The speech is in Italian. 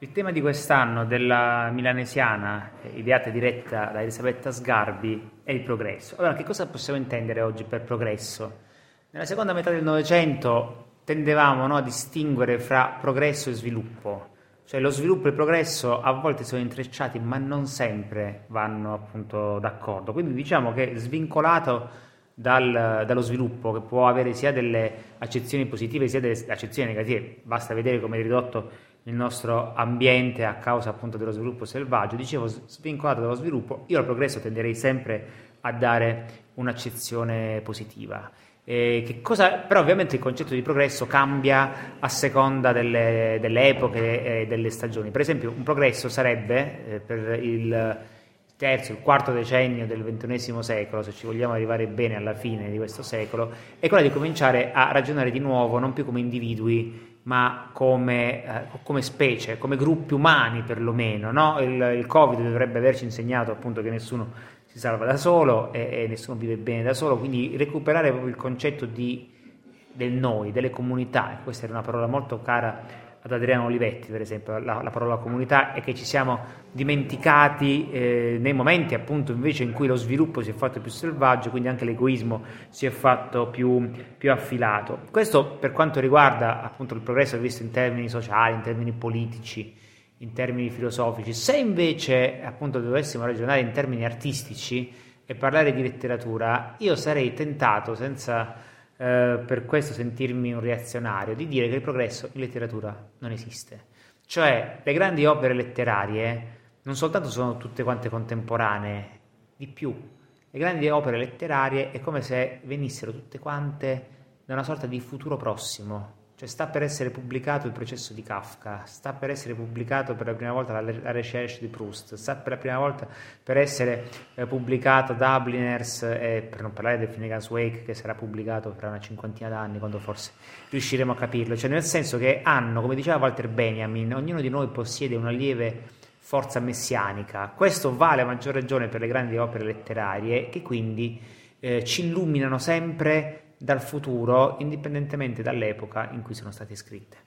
Il tema di quest'anno della milanesiana, eh, ideata e diretta da Elisabetta Sgarbi, è il progresso. Allora, che cosa possiamo intendere oggi per progresso? Nella seconda metà del Novecento tendevamo no, a distinguere fra progresso e sviluppo, cioè lo sviluppo e il progresso a volte sono intrecciati, ma non sempre vanno appunto d'accordo. Quindi diciamo che svincolato dal, dallo sviluppo, che può avere sia delle accezioni positive sia delle accezioni negative, basta vedere come è ridotto il nostro ambiente a causa appunto dello sviluppo selvaggio, dicevo svincolato dallo sviluppo, io al progresso tenderei sempre a dare un'accezione positiva. Eh, cosa, però ovviamente il concetto di progresso cambia a seconda delle, delle epoche e delle stagioni. Per esempio un progresso sarebbe eh, per il terzo, il quarto decennio del ventunesimo secolo, se ci vogliamo arrivare bene alla fine di questo secolo, è quello di cominciare a ragionare di nuovo non più come individui ma come, eh, come, specie, come gruppi umani perlomeno. No? Il, il, Covid dovrebbe averci insegnato appunto che nessuno si salva da solo e, e nessuno vive bene da solo, quindi recuperare proprio il concetto di, del noi, delle comunità, questa era una parola molto cara ad Adriano Olivetti, per esempio, la, la parola comunità, e che ci siamo dimenticati eh, nei momenti appunto invece in cui lo sviluppo si è fatto più selvaggio, quindi anche l'egoismo si è fatto più, più affilato. Questo per quanto riguarda appunto il progresso visto in termini sociali, in termini politici, in termini filosofici. Se invece appunto dovessimo ragionare in termini artistici e parlare di letteratura, io sarei tentato senza eh, per questo sentirmi un reazionario, di dire che il progresso in letteratura non esiste. Cioè, le grandi opere letterarie non soltanto sono tutte quante contemporanee, di più. Le grandi opere letterarie è come se venissero tutte quante da una sorta di futuro prossimo, cioè sta per essere pubblicato il processo di Kafka, sta per essere pubblicato per la prima volta la, la Recherche di Proust, sta per la prima volta per essere eh, pubblicato Dubliners e per non parlare del Finnegan's Wake che sarà pubblicato tra una cinquantina d'anni quando forse riusciremo a capirlo, cioè nel senso che hanno, come diceva Walter Benjamin, ognuno di noi possiede una lieve forza messianica, questo vale a maggior ragione per le grandi opere letterarie che quindi eh, ci illuminano sempre dal futuro indipendentemente dall'epoca in cui sono state scritte.